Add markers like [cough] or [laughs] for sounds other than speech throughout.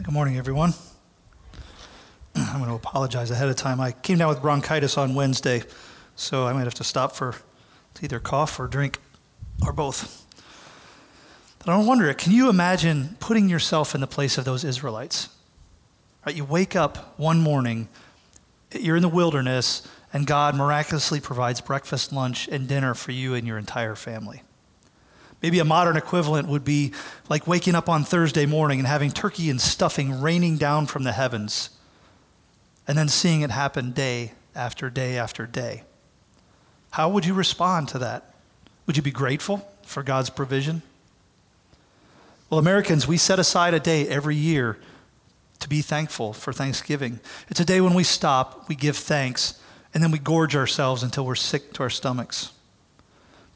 Good morning, everyone. [clears throat] I'm going to apologize ahead of time. I came down with bronchitis on Wednesday, so I might have to stop for to either cough or drink or both. But I wonder, can you imagine putting yourself in the place of those Israelites? Right, you wake up one morning, you're in the wilderness, and God miraculously provides breakfast, lunch, and dinner for you and your entire family. Maybe a modern equivalent would be like waking up on Thursday morning and having turkey and stuffing raining down from the heavens, and then seeing it happen day after day after day. How would you respond to that? Would you be grateful for God's provision? Well, Americans, we set aside a day every year to be thankful for Thanksgiving. It's a day when we stop, we give thanks, and then we gorge ourselves until we're sick to our stomachs.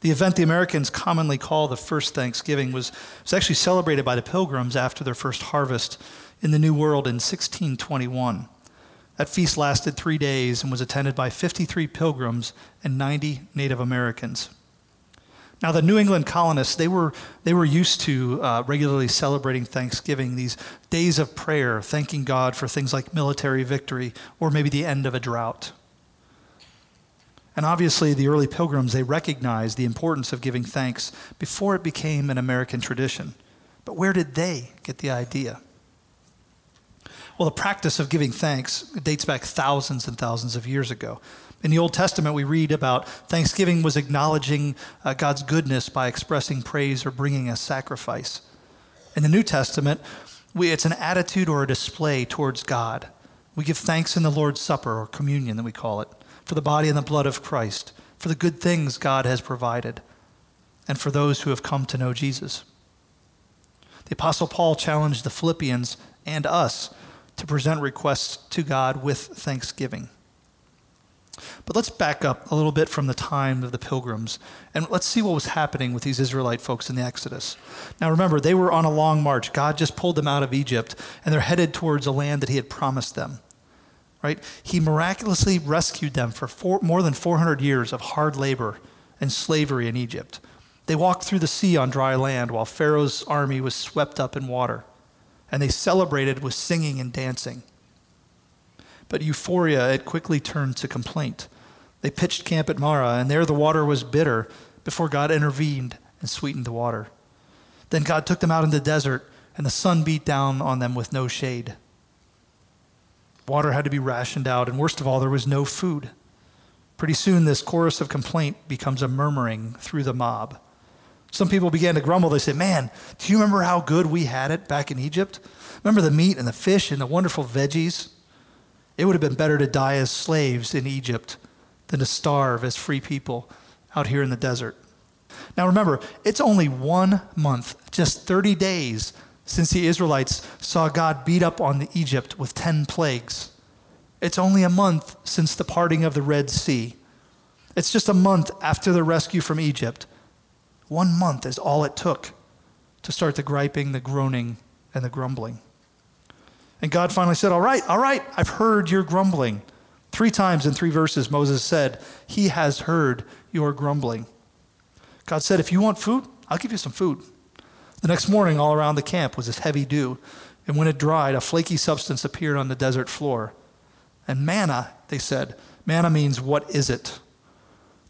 The event the Americans commonly call the first Thanksgiving was, was actually celebrated by the Pilgrims after their first harvest in the New World in 1621. That feast lasted three days and was attended by 53 pilgrims and 90 Native Americans. Now, the New England colonists, they were, they were used to uh, regularly celebrating Thanksgiving, these days of prayer, thanking God for things like military victory or maybe the end of a drought. And obviously, the early pilgrims, they recognized the importance of giving thanks before it became an American tradition. But where did they get the idea? Well, the practice of giving thanks dates back thousands and thousands of years ago. In the Old Testament, we read about Thanksgiving was acknowledging uh, God's goodness by expressing praise or bringing a sacrifice. In the New Testament, we, it's an attitude or a display towards God. We give thanks in the Lord's Supper or communion, that we call it for the body and the blood of Christ, for the good things God has provided, and for those who have come to know Jesus. The Apostle Paul challenged the Philippians and us to present requests to God with thanksgiving. But let's back up a little bit from the time of the pilgrims and let's see what was happening with these Israelite folks in the Exodus. Now remember, they were on a long march. God just pulled them out of Egypt and they're headed towards a land that He had promised them right? He miraculously rescued them for four, more than 400 years of hard labor and slavery in Egypt. They walked through the sea on dry land while Pharaoh's army was swept up in water. And they celebrated with singing and dancing. But euphoria, it quickly turned to complaint. They pitched camp at Marah, and there the water was bitter before God intervened and sweetened the water. Then God took them out in the desert, and the sun beat down on them with no shade. Water had to be rationed out, and worst of all, there was no food. Pretty soon, this chorus of complaint becomes a murmuring through the mob. Some people began to grumble. They said, Man, do you remember how good we had it back in Egypt? Remember the meat and the fish and the wonderful veggies? It would have been better to die as slaves in Egypt than to starve as free people out here in the desert. Now remember, it's only one month, just 30 days since the Israelites saw God beat up on Egypt with 10 plagues. It's only a month since the parting of the Red Sea. It's just a month after the rescue from Egypt. One month is all it took to start the griping, the groaning, and the grumbling. And God finally said, All right, all right, I've heard your grumbling. Three times in three verses, Moses said, He has heard your grumbling. God said, If you want food, I'll give you some food. The next morning, all around the camp was this heavy dew, and when it dried, a flaky substance appeared on the desert floor. And manna, they said, manna means, what is it?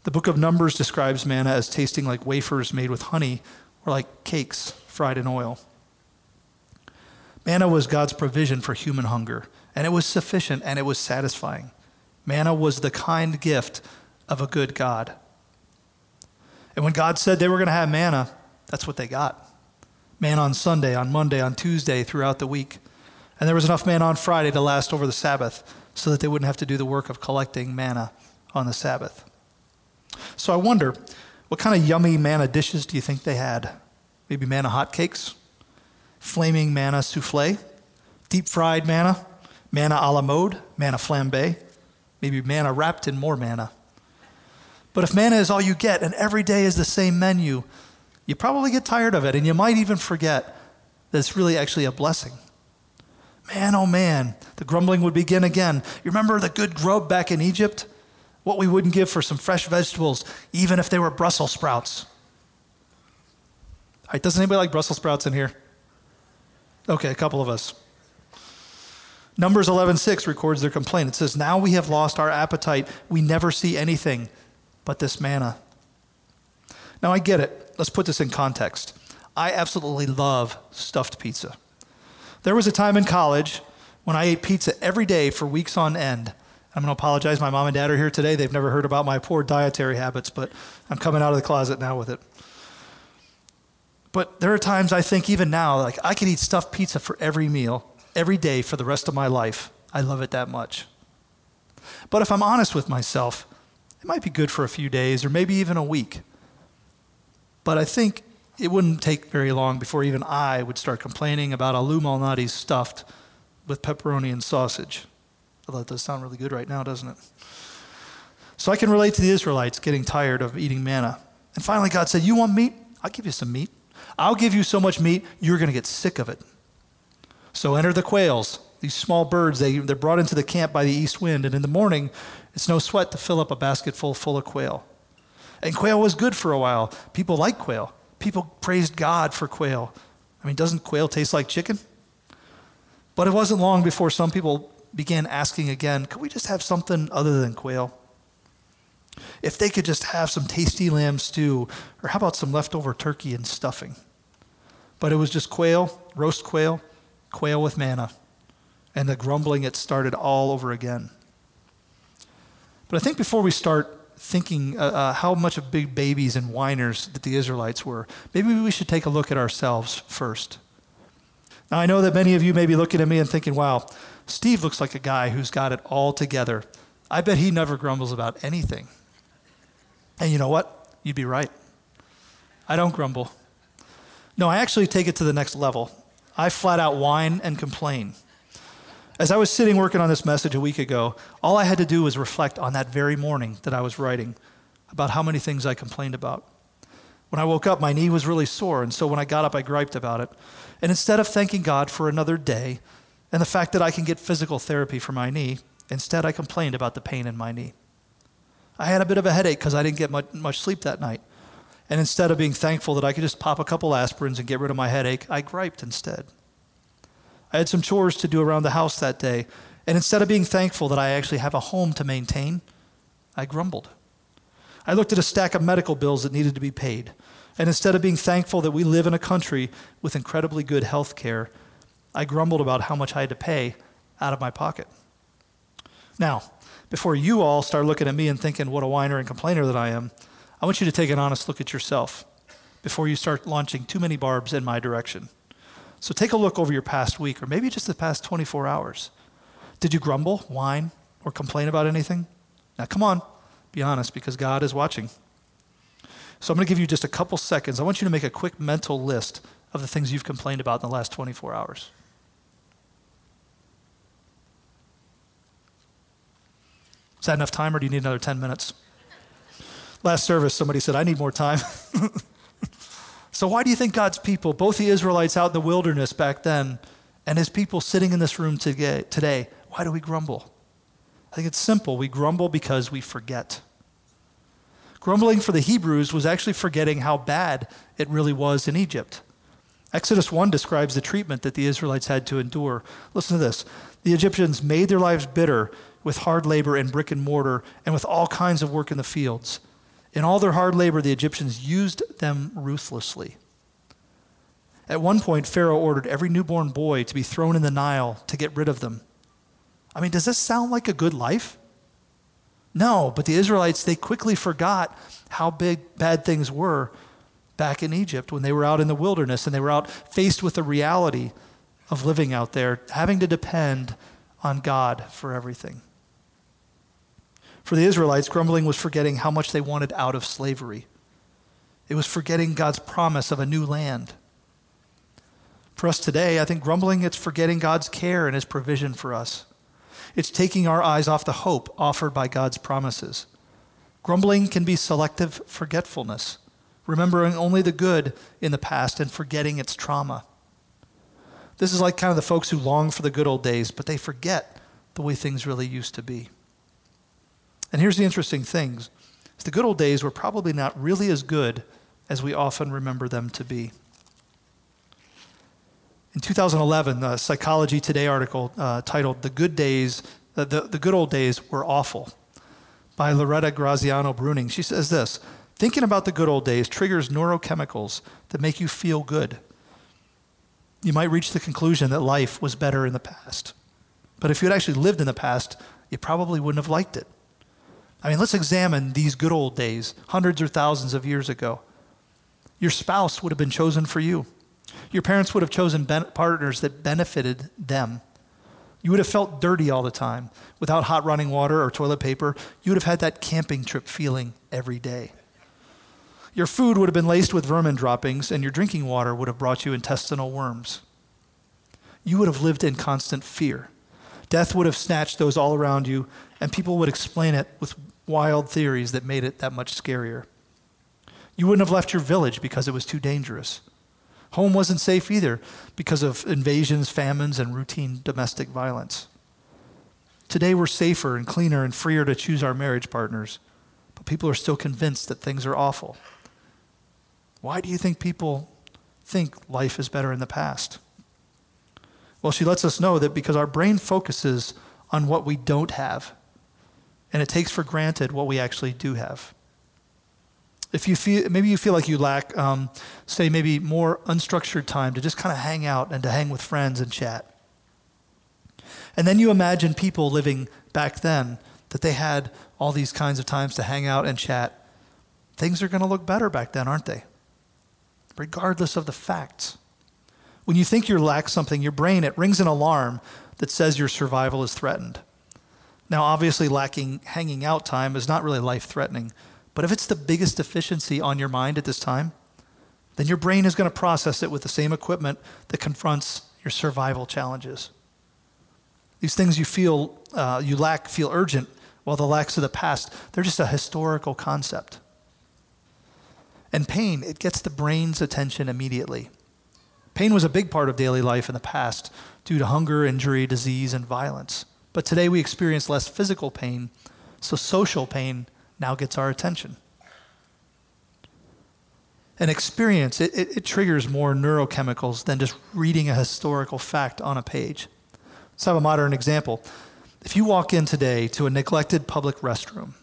The book of Numbers describes manna as tasting like wafers made with honey or like cakes fried in oil. Manna was God's provision for human hunger, and it was sufficient and it was satisfying. Manna was the kind gift of a good God. And when God said they were going to have manna, that's what they got man on Sunday, on Monday, on Tuesday, throughout the week. And there was enough man on Friday to last over the Sabbath so that they wouldn't have to do the work of collecting manna on the Sabbath. So I wonder, what kind of yummy manna dishes do you think they had? Maybe manna hotcakes? Flaming manna souffle? Deep fried manna? Manna a la mode? Manna flambe? Maybe manna wrapped in more manna. But if manna is all you get and every day is the same menu, you probably get tired of it, and you might even forget that it's really actually a blessing. Man, oh man, the grumbling would begin again. You remember the good grub back in Egypt? What we wouldn't give for some fresh vegetables, even if they were Brussels sprouts. All right, doesn't anybody like Brussels sprouts in here? Okay, a couple of us. Numbers 11:6 records their complaint. It says, "Now we have lost our appetite. We never see anything but this manna." Now I get it. Let's put this in context. I absolutely love stuffed pizza. There was a time in college when I ate pizza every day for weeks on end. I'm going to apologize. My mom and dad are here today. They've never heard about my poor dietary habits, but I'm coming out of the closet now with it. But there are times I think, even now, like I could eat stuffed pizza for every meal, every day for the rest of my life. I love it that much. But if I'm honest with myself, it might be good for a few days or maybe even a week. But I think it wouldn't take very long before even I would start complaining about a Lou Malnati stuffed with pepperoni and sausage. Although that does sound really good right now, doesn't it? So I can relate to the Israelites getting tired of eating manna. And finally, God said, You want meat? I'll give you some meat. I'll give you so much meat, you're going to get sick of it. So enter the quails, these small birds. They, they're brought into the camp by the east wind. And in the morning, it's no sweat to fill up a basket full, full of quail. And quail was good for a while. People liked quail. People praised God for quail. I mean, doesn't quail taste like chicken? But it wasn't long before some people began asking again, could we just have something other than quail? If they could just have some tasty lamb stew, or how about some leftover turkey and stuffing? But it was just quail, roast quail, quail with manna. And the grumbling, it started all over again. But I think before we start thinking uh, uh, how much of big babies and whiners that the Israelites were, maybe we should take a look at ourselves first. Now, I know that many of you may be looking at me and thinking, wow, Steve looks like a guy who's got it all together. I bet he never grumbles about anything. And you know what? You'd be right. I don't grumble. No, I actually take it to the next level. I flat out whine and complain. As I was sitting working on this message a week ago, all I had to do was reflect on that very morning that I was writing about how many things I complained about. When I woke up, my knee was really sore, and so when I got up, I griped about it. And instead of thanking God for another day and the fact that I can get physical therapy for my knee, instead I complained about the pain in my knee. I had a bit of a headache because I didn't get much, much sleep that night. And instead of being thankful that I could just pop a couple aspirins and get rid of my headache, I griped instead. I had some chores to do around the house that day, and instead of being thankful that I actually have a home to maintain, I grumbled. I looked at a stack of medical bills that needed to be paid, and instead of being thankful that we live in a country with incredibly good health care, I grumbled about how much I had to pay out of my pocket. Now, before you all start looking at me and thinking what a whiner and complainer that I am, I want you to take an honest look at yourself before you start launching too many barbs in my direction. So take a look over your past week or maybe just the past 24 hours. Did you grumble, whine, or complain about anything? Now, come on, be honest because God is watching. So I'm going to give you just a couple seconds. I want you to make a quick mental list of the things you've complained about in the last 24 hours. Is that enough time, or do you need another 10 minutes? Last service, somebody said, I need more time. [laughs] so, why do you think God's people, both the Israelites out in the wilderness back then and his people sitting in this room today, why do we grumble? I think it's simple. We grumble because we forget. Grumbling for the Hebrews was actually forgetting how bad it really was in Egypt. Exodus 1 describes the treatment that the Israelites had to endure. Listen to this. The Egyptians made their lives bitter with hard labor and brick and mortar and with all kinds of work in the fields. In all their hard labor, the Egyptians used them ruthlessly. At one point, Pharaoh ordered every newborn boy to be thrown in the Nile to get rid of them. I mean, does this sound like a good life? No, but the Israelites, they quickly forgot how big bad things were back in Egypt when they were out in the wilderness and they were out faced with the reality of living out there, having to depend on God for everything. For the Israelites, grumbling was forgetting how much they wanted out of slavery. It was forgetting God's promise of a new land. For us today, I think grumbling it's forgetting God's care and his provision for us. It's taking our eyes off the hope offered by God's promises. Grumbling can be selective forgetfulness, remembering only the good in the past and forgetting its trauma. This is like kind of the folks who long for the good old days, but they forget the way things really used to be. And here's the interesting thing the good old days were probably not really as good as we often remember them to be. In 2011, the Psychology Today article uh, titled The Good Days, uh, the, the Good Old Days Were Awful by Loretta Graziano Breuning. She says this Thinking about the good old days triggers neurochemicals that make you feel good. You might reach the conclusion that life was better in the past. But if you had actually lived in the past, you probably wouldn't have liked it. I mean, let's examine these good old days, hundreds or thousands of years ago. Your spouse would have been chosen for you. Your parents would have chosen ben- partners that benefited them. You would have felt dirty all the time. Without hot running water or toilet paper, you would have had that camping trip feeling every day. Your food would have been laced with vermin droppings, and your drinking water would have brought you intestinal worms. You would have lived in constant fear. Death would have snatched those all around you, and people would explain it with wild theories that made it that much scarier. You wouldn't have left your village because it was too dangerous. Home wasn't safe either because of invasions, famines, and routine domestic violence. Today we're safer and cleaner and freer to choose our marriage partners, but people are still convinced that things are awful. Why do you think people think life is better in the past? Well, she lets us know that because our brain focuses on what we don't have, and it takes for granted what we actually do have. If you feel, maybe you feel like you lack, um, say, maybe more unstructured time to just kind of hang out and to hang with friends and chat. And then you imagine people living back then that they had all these kinds of times to hang out and chat. Things are going to look better back then, aren't they? regardless of the facts. When you think you lack something, your brain, it rings an alarm that says your survival is threatened. Now, obviously, lacking hanging out time is not really life threatening, but if it's the biggest deficiency on your mind at this time, then your brain is going to process it with the same equipment that confronts your survival challenges. These things you feel uh, you lack feel urgent, while the lacks of the past, they're just a historical concept. And pain, it gets the brain's attention immediately. Pain was a big part of daily life in the past due to hunger, injury, disease, and violence. But today we experience less physical pain, so social pain now gets our attention. An experience, it, it, it, triggers more neurochemicals than just reading a historical fact on a page. Let's have a modern example. If you walk in today to a neglected public restroom,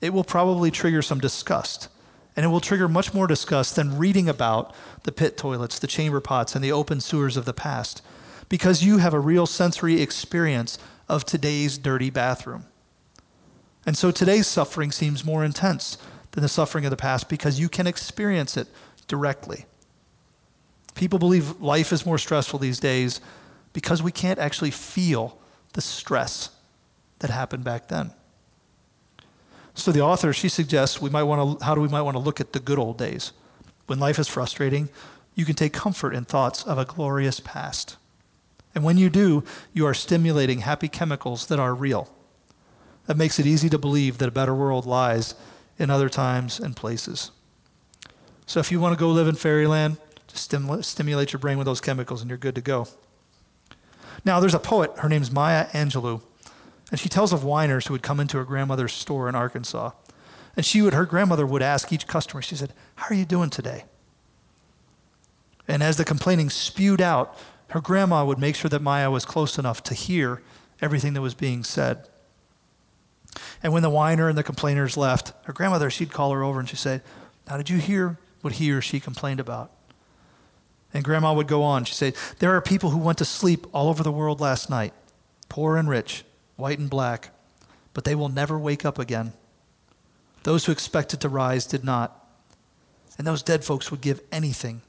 it will probably trigger some disgust and it will trigger much more disgust than reading about the pit toilets, the chamber pots, and the open sewers of the past, because you have a real sensory experience of today's dirty bathroom. And so today's suffering seems more intense than the suffering of the past because you can experience it directly. People believe life is more stressful these days because we can't actually feel the stress that happened back then. So the author, she suggests we might want to, how do we might want to look at the good old days. When life is frustrating, you can take comfort in thoughts of a glorious past. And when you do, you are stimulating happy chemicals that are real. That makes it easy to believe that a better world lies in other times and places. So if you want to go live in fairyland, just stimulate your brain with those chemicals and you're good to go. Now, there's a poet, her name's Maya Angelou. And she tells of whiners who would come into her grandmother's store in Arkansas. And she would, her grandmother would ask each customer, she said, How are you doing today? And as the complaining spewed out, her grandma would make sure that Maya was close enough to hear everything that was being said. And when the whiner and the complainers left, her grandmother, she'd call her over and she'd say, Now, did you hear what he or she complained about? And grandma would go on. She'd say, There are people who went to sleep all over the world last night, poor and rich, white and black, but they will never wake up again. Those who expected to rise did not. And those dead folks would give anything,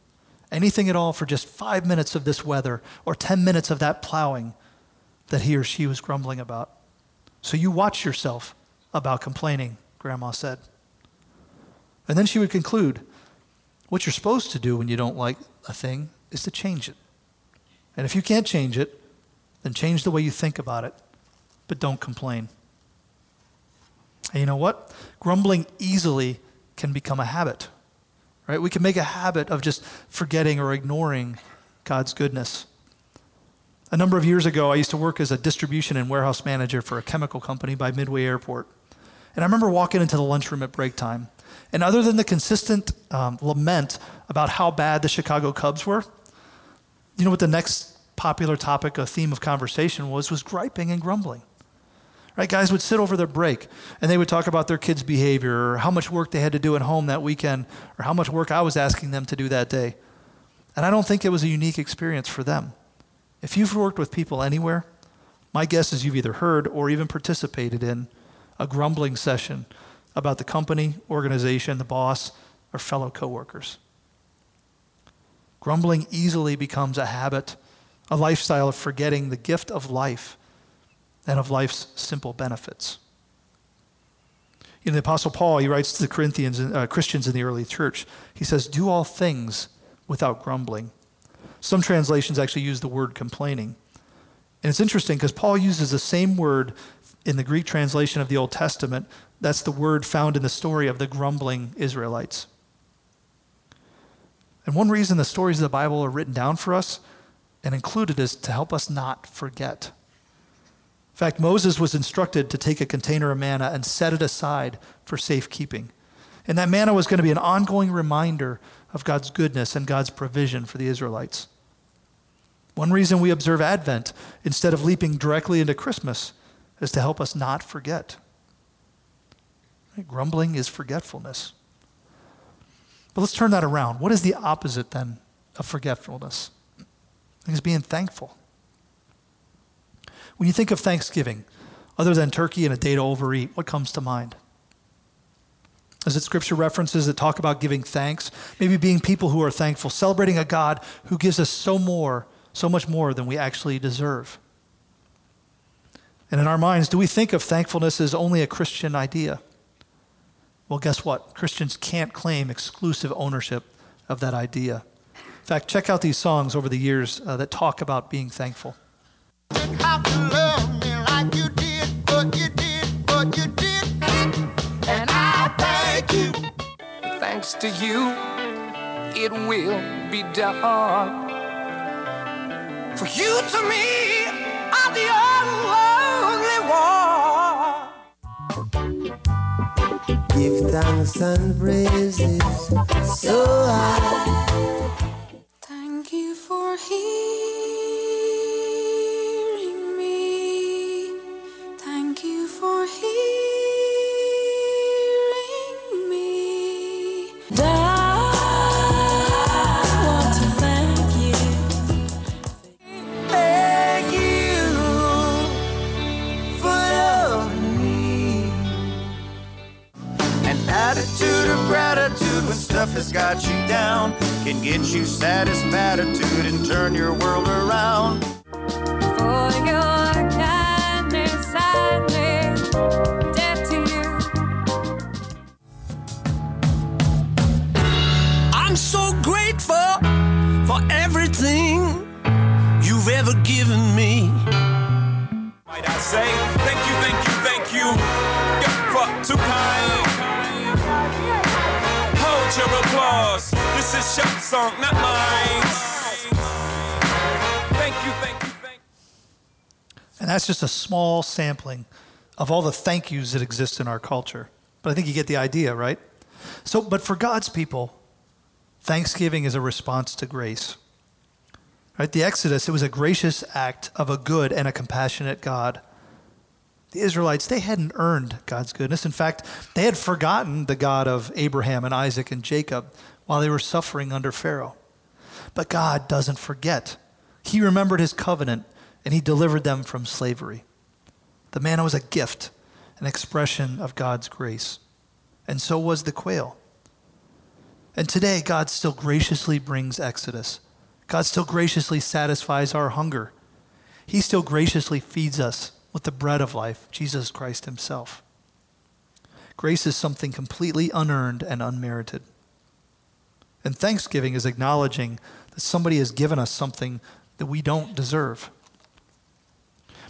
anything at all for just five minutes of this weather or 10 minutes of that plowing that he or she was grumbling about. So you watch yourself about complaining, Grandma said. And then she would conclude what you're supposed to do when you don't like a thing is to change it. And if you can't change it, then change the way you think about it but don't complain. And you know what? Grumbling easily can become a habit. Right? We can make a habit of just forgetting or ignoring God's goodness. A number of years ago, I used to work as a distribution and warehouse manager for a chemical company by Midway Airport. And I remember walking into the lunchroom at break time. And other than the consistent um, lament about how bad the Chicago Cubs were, You know what the next popular topic, a theme of conversation was, was griping and grumbling. Right? Guys would sit over their break and they would talk about their kids' behavior or how much work they had to do at home that weekend or how much work I was asking them to do that day. And I don't think it was a unique experience for them. If you've worked with people anywhere, my guess is you've either heard or even participated in a grumbling session about the company, organization, the boss, or fellow coworkers. Grumbling easily becomes a habit, a lifestyle of forgetting the gift of life and of life's simple benefits. In the Apostle Paul, he writes to the Corinthians, uh, Christians in the early church, he says, Do all things without grumbling. Some translations actually use the word complaining. And it's interesting because Paul uses the same word in the Greek translation of the Old Testament. That's the word found in the story of the grumbling Israelites. And one reason the stories of the Bible are written down for us and included is to help us not forget. In fact, Moses was instructed to take a container of manna and set it aside for safekeeping. And that manna was going to be an ongoing reminder of God's goodness and God's provision for the Israelites. One reason we observe Advent instead of leaping directly into Christmas is to help us not forget. Grumbling is forgetfulness. But let's turn that around. What is the opposite then of forgetfulness? It's being thankful. When you think of Thanksgiving, other than turkey and a day to overeat, what comes to mind? Is it scripture references that talk about giving thanks? Maybe being people who are thankful, celebrating a God who gives us so more, so much more than we actually deserve. And in our minds, do we think of thankfulness as only a Christian idea? Well, guess what? Christians can't claim exclusive ownership of that idea. In fact, check out these songs over the years uh, that talk about being thankful. Thanks to you, it will be done. For you to me are the only one. Give thanks and praises so high. Thank you for hearing attitude of gratitude when stuff has got you down can get you satisfattitude and turn your world around. Song, not mine. Thank you, thank you, thank you. And that's just a small sampling of all the thank yous that exist in our culture. But I think you get the idea, right? So, but for God's people, Thanksgiving is a response to grace. Right? The Exodus, it was a gracious act of a good and a compassionate God. The Israelites, they hadn't earned God's goodness. In fact, they had forgotten the God of Abraham and Isaac and Jacob while they were suffering under Pharaoh. But God doesn't forget. He remembered his covenant and he delivered them from slavery. The manna was a gift, an expression of God's grace. And so was the quail. And today, God still graciously brings Exodus. God still graciously satisfies our hunger. He still graciously feeds us with the bread of life, Jesus Christ Himself. Grace is something completely unearned and unmerited. And thanksgiving is acknowledging that somebody has given us something that we don't deserve.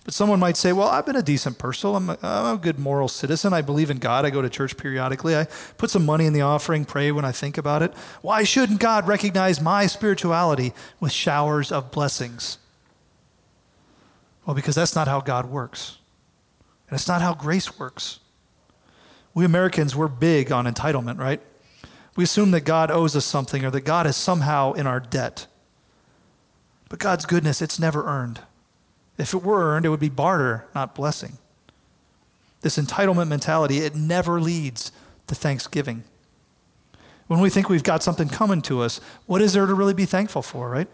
But someone might say, well, I've been a decent person. I'm a, I'm a good moral citizen. I believe in God. I go to church periodically. I put some money in the offering, pray when I think about it. Why shouldn't God recognize my spirituality with showers of blessings? Well, because that's not how God works. And it's not how grace works. We Americans, we're big on entitlement, right? We assume that God owes us something or that God is somehow in our debt. But God's goodness, it's never earned. If it were earned, it would be barter, not blessing. This entitlement mentality, it never leads to thanksgiving. When we think we've got something coming to us, what is there to really be thankful for, right?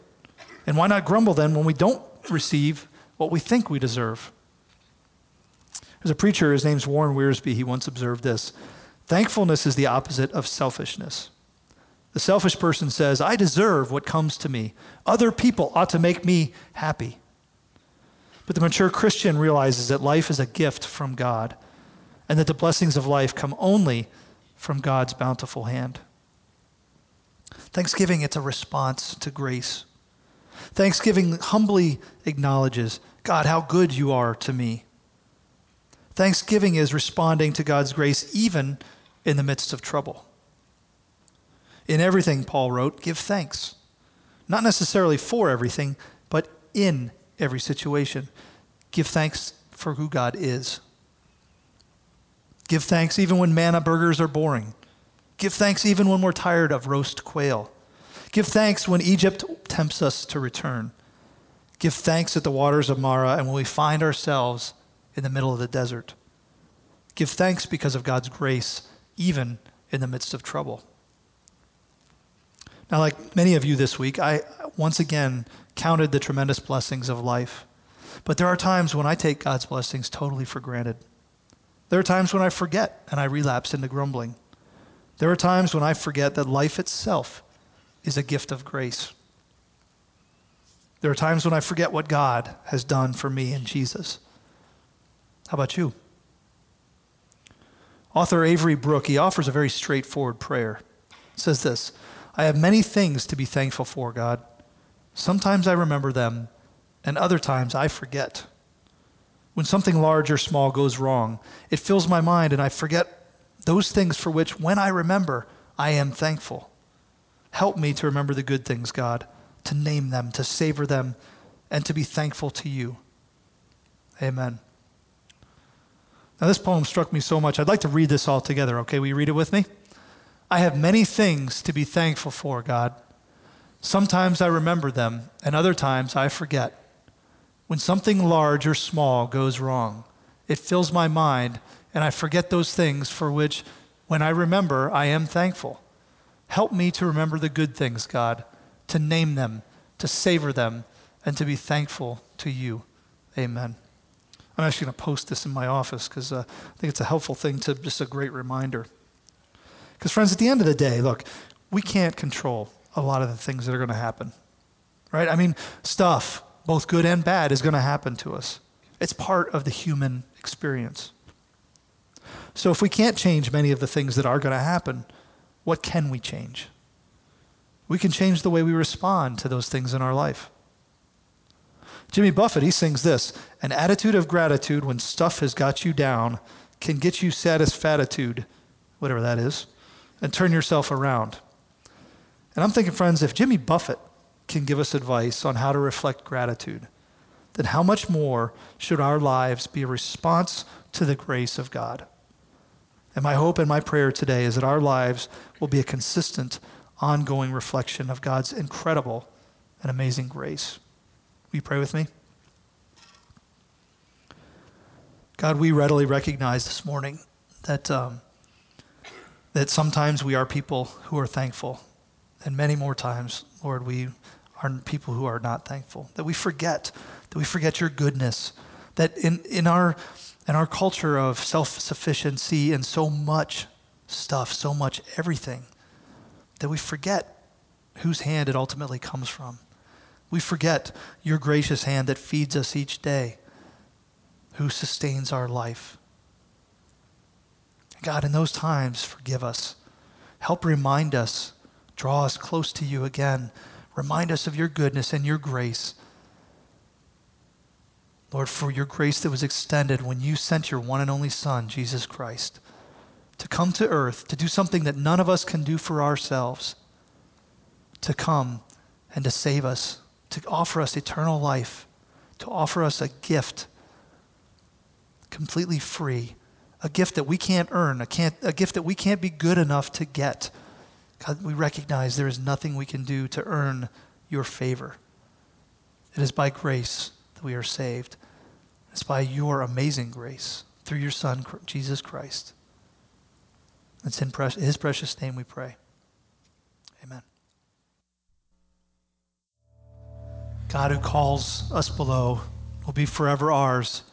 And why not grumble then when we don't receive what we think we deserve? There's a preacher, his name's Warren Wiersbe, he once observed this Thankfulness is the opposite of selfishness. The selfish person says, I deserve what comes to me. Other people ought to make me happy. But the mature Christian realizes that life is a gift from God and that the blessings of life come only from God's bountiful hand. Thanksgiving, it's a response to grace. Thanksgiving humbly acknowledges, God, how good you are to me. Thanksgiving is responding to God's grace even in the midst of trouble. In everything, Paul wrote, give thanks. Not necessarily for everything, but in every situation. Give thanks for who God is. Give thanks even when manna burgers are boring. Give thanks even when we're tired of roast quail. Give thanks when Egypt tempts us to return. Give thanks at the waters of Marah and when we find ourselves in the middle of the desert. Give thanks because of God's grace, even in the midst of trouble. Now, like many of you this week, I once again counted the tremendous blessings of life. But there are times when I take God's blessings totally for granted. There are times when I forget and I relapse into grumbling. There are times when I forget that life itself is a gift of grace. There are times when I forget what God has done for me in Jesus. How about you? Author Avery Brooke, he offers a very straightforward prayer. It says this I have many things to be thankful for, God. Sometimes I remember them, and other times I forget. When something large or small goes wrong, it fills my mind, and I forget those things for which, when I remember, I am thankful. Help me to remember the good things, God, to name them, to savor them, and to be thankful to you. Amen. Now, this poem struck me so much. I'd like to read this all together, okay? Will you read it with me? I have many things to be thankful for, God. Sometimes I remember them, and other times I forget. When something large or small goes wrong, it fills my mind, and I forget those things for which, when I remember, I am thankful. Help me to remember the good things, God, to name them, to savor them, and to be thankful to you. Amen. I'm actually going to post this in my office because uh, I think it's a helpful thing to just a great reminder. Because, friends, at the end of the day, look, we can't control a lot of the things that are going to happen, right? I mean, stuff, both good and bad, is going to happen to us. It's part of the human experience. So, if we can't change many of the things that are going to happen, what can we change? We can change the way we respond to those things in our life. Jimmy Buffett, he sings this An attitude of gratitude when stuff has got you down can get you satisfactude, whatever that is, and turn yourself around. And I'm thinking, friends, if Jimmy Buffett can give us advice on how to reflect gratitude, then how much more should our lives be a response to the grace of God? And my hope and my prayer today is that our lives will be a consistent, ongoing reflection of God's incredible and amazing grace. Will you pray with me? God, we readily recognize this morning that, um, that sometimes we are people who are thankful, and many more times, Lord, we are people who are not thankful. That we forget, that we forget your goodness, that in, in, our, in our culture of self sufficiency and so much stuff, so much everything, that we forget whose hand it ultimately comes from. We forget your gracious hand that feeds us each day, who sustains our life. God, in those times, forgive us. Help remind us, draw us close to you again. Remind us of your goodness and your grace. Lord, for your grace that was extended when you sent your one and only Son, Jesus Christ, to come to earth, to do something that none of us can do for ourselves, to come and to save us, to offer us eternal life, to offer us a gift completely free, a gift that we can't earn, a, can't, a gift that we can't be good enough to get. God, we recognize there is nothing we can do to earn your favor. It is by grace that we are saved. It's by your amazing grace through your Son, Jesus Christ. It's in his precious name we pray. God who calls us below will be forever ours.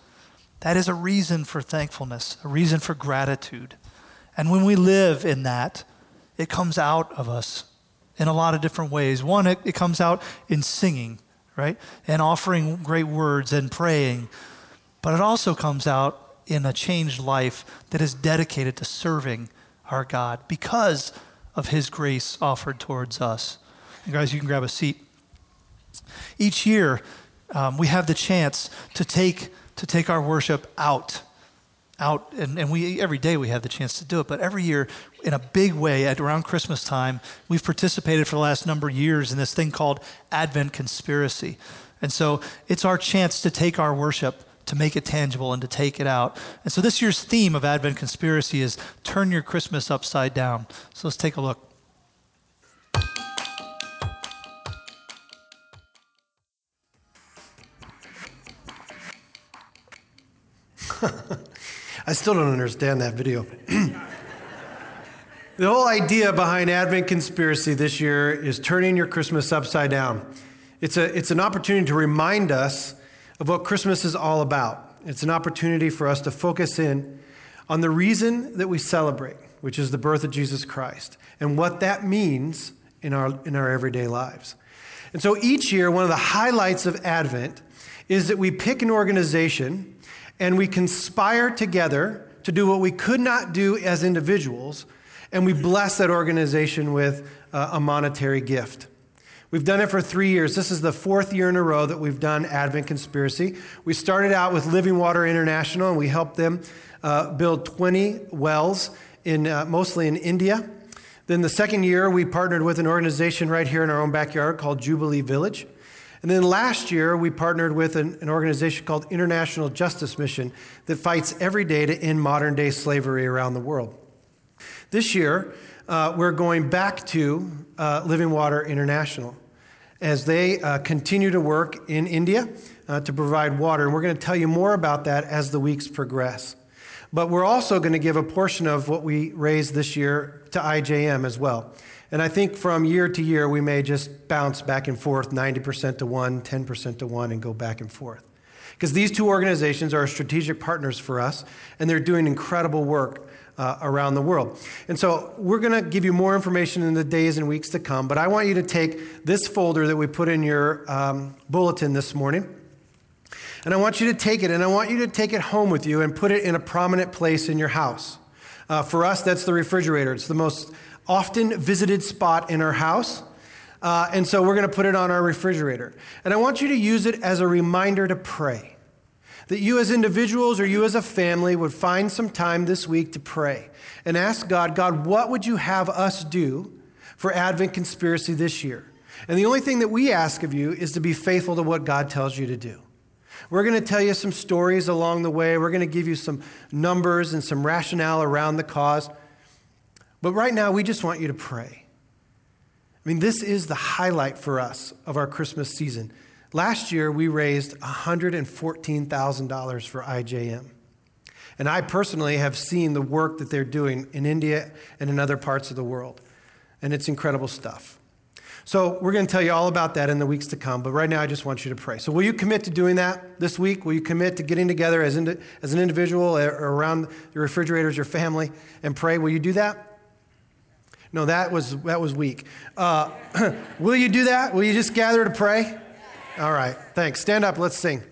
That is a reason for thankfulness, a reason for gratitude. And when we live in that, it comes out of us in a lot of different ways. One, it, it comes out in singing, right? And offering great words and praying. But it also comes out in a changed life that is dedicated to serving our God because of his grace offered towards us. And guys, you can grab a seat. Each year, um, we have the chance to take, to take our worship out out and, and we every day we have the chance to do it. But every year in a big way at around christmas time we've participated for the last number of years in this thing called advent conspiracy. And so it's our chance to take our worship to make it tangible and to take it out. And so this year's theme of advent conspiracy is turn your christmas upside down. So let's take a look [laughs] I still don't understand that video. [clears throat] the whole idea behind Advent Conspiracy this year is turning your Christmas upside down. It's, a, it's an opportunity to remind us of what Christmas is all about. It's an opportunity for us to focus in on the reason that we celebrate, which is the birth of Jesus Christ, and what that means in our, in our everyday lives. And so each year, one of the highlights of Advent is that we pick an organization and we conspire together to do what we could not do as individuals, and we bless that organization with uh, a monetary gift. We've done it for three years. This is the fourth year in a row that we've done Advent Conspiracy. We started out with Living Water International, and we helped them uh, build 20 wells, in, uh, mostly in India. Then the second year, we partnered with an organization right here in our own backyard called Jubilee Village. And then last year, we partnered with an, an, organization called International Justice Mission that fights every day to end modern day slavery around the world. This year, uh, we're going back to uh, Living Water International as they uh, continue to work in India uh, to provide water. And we're going to tell you more about that as the weeks progress. But we're also going to give a portion of what we raised this year to IJM as well. And I think from year to year, we may just bounce back and forth 90% to one, 10% to one, and go back and forth. Because these two organizations are strategic partners for us, and they're doing incredible work uh, around the world. And so we're going to give you more information in the days and weeks to come, but I want you to take this folder that we put in your um, bulletin this morning. And I want you to take it, and I want you to take it home with you and put it in a prominent place in your house. Uh, for us, that's the refrigerator. It's the most often visited spot in our house. Uh, and so we're going to put it on our refrigerator. And I want you to use it as a reminder to pray. That you as individuals or you as a family would find some time this week to pray and ask God, God, what would you have us do for Advent Conspiracy this year? And the only thing that we ask of you is to be faithful to what God tells you to do. We're going to tell you some stories along the way. We're going to give you some numbers and some rationale around the cause. But right now, we just want you to pray. I mean, this is the highlight for us of our Christmas season. Last year, we raised $114,000 for IJM. And I personally have seen the work that they're doing in India and in other parts of the world. And it's incredible stuff. So, we're going to tell you all about that in the weeks to come, but right now I just want you to pray. So, will you commit to doing that this week? Will you commit to getting together as, indi- as an individual or around your refrigerators, your family, and pray? Will you do that? No, that was, that was weak. Uh, [clears throat] will you do that? Will you just gather to pray? All right, thanks. Stand up, let's sing.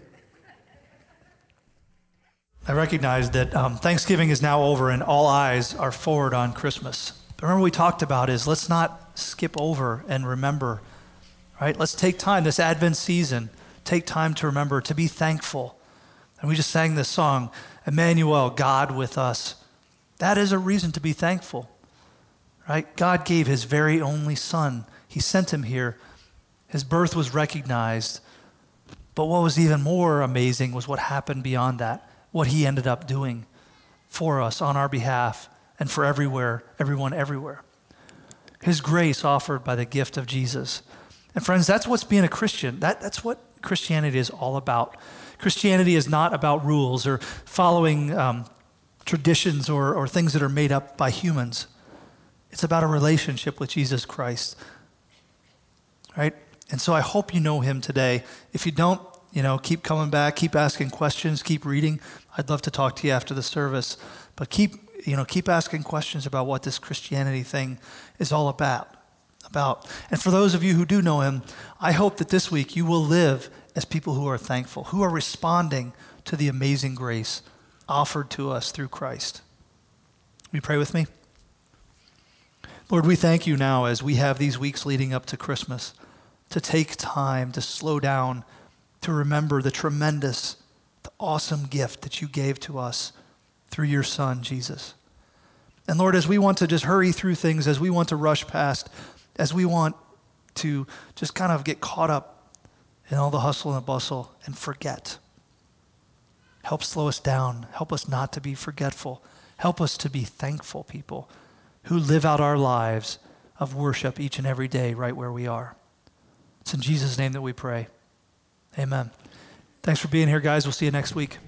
I recognize that um, Thanksgiving is now over and all eyes are forward on Christmas. But remember, we talked about is let's not skip over and remember, right? Let's take time this Advent season, take time to remember, to be thankful. And we just sang this song, Emmanuel, God with us. That is a reason to be thankful, right? God gave his very only son, he sent him here. His birth was recognized. But what was even more amazing was what happened beyond that what he ended up doing for us on our behalf and for everywhere, everyone everywhere. His grace offered by the gift of Jesus. And friends, that's what's being a Christian. That, that's what Christianity is all about. Christianity is not about rules or following um, traditions or, or things that are made up by humans. It's about a relationship with Jesus Christ. Right? And so I hope you know him today. If you don't, you know, keep coming back, keep asking questions, keep reading. I'd love to talk to you after the service. But keep, you know, keep asking questions about what this Christianity thing is all about. About. And for those of you who do know him, I hope that this week you will live as people who are thankful, who are responding to the amazing grace offered to us through Christ. Will you pray with me? Lord, we thank you now as we have these weeks leading up to Christmas to take time to slow down, to remember the tremendous, the awesome gift that you gave to us through your Son, Jesus. And Lord, as we want to just hurry through things, as we want to rush past, as we want to just kind of get caught up in all the hustle and the bustle and forget. Help slow us down. Help us not to be forgetful. Help us to be thankful people who live out our lives of worship each and every day right where we are. It's in Jesus' name that we pray. Amen. Thanks for being here, guys. We'll see you next week.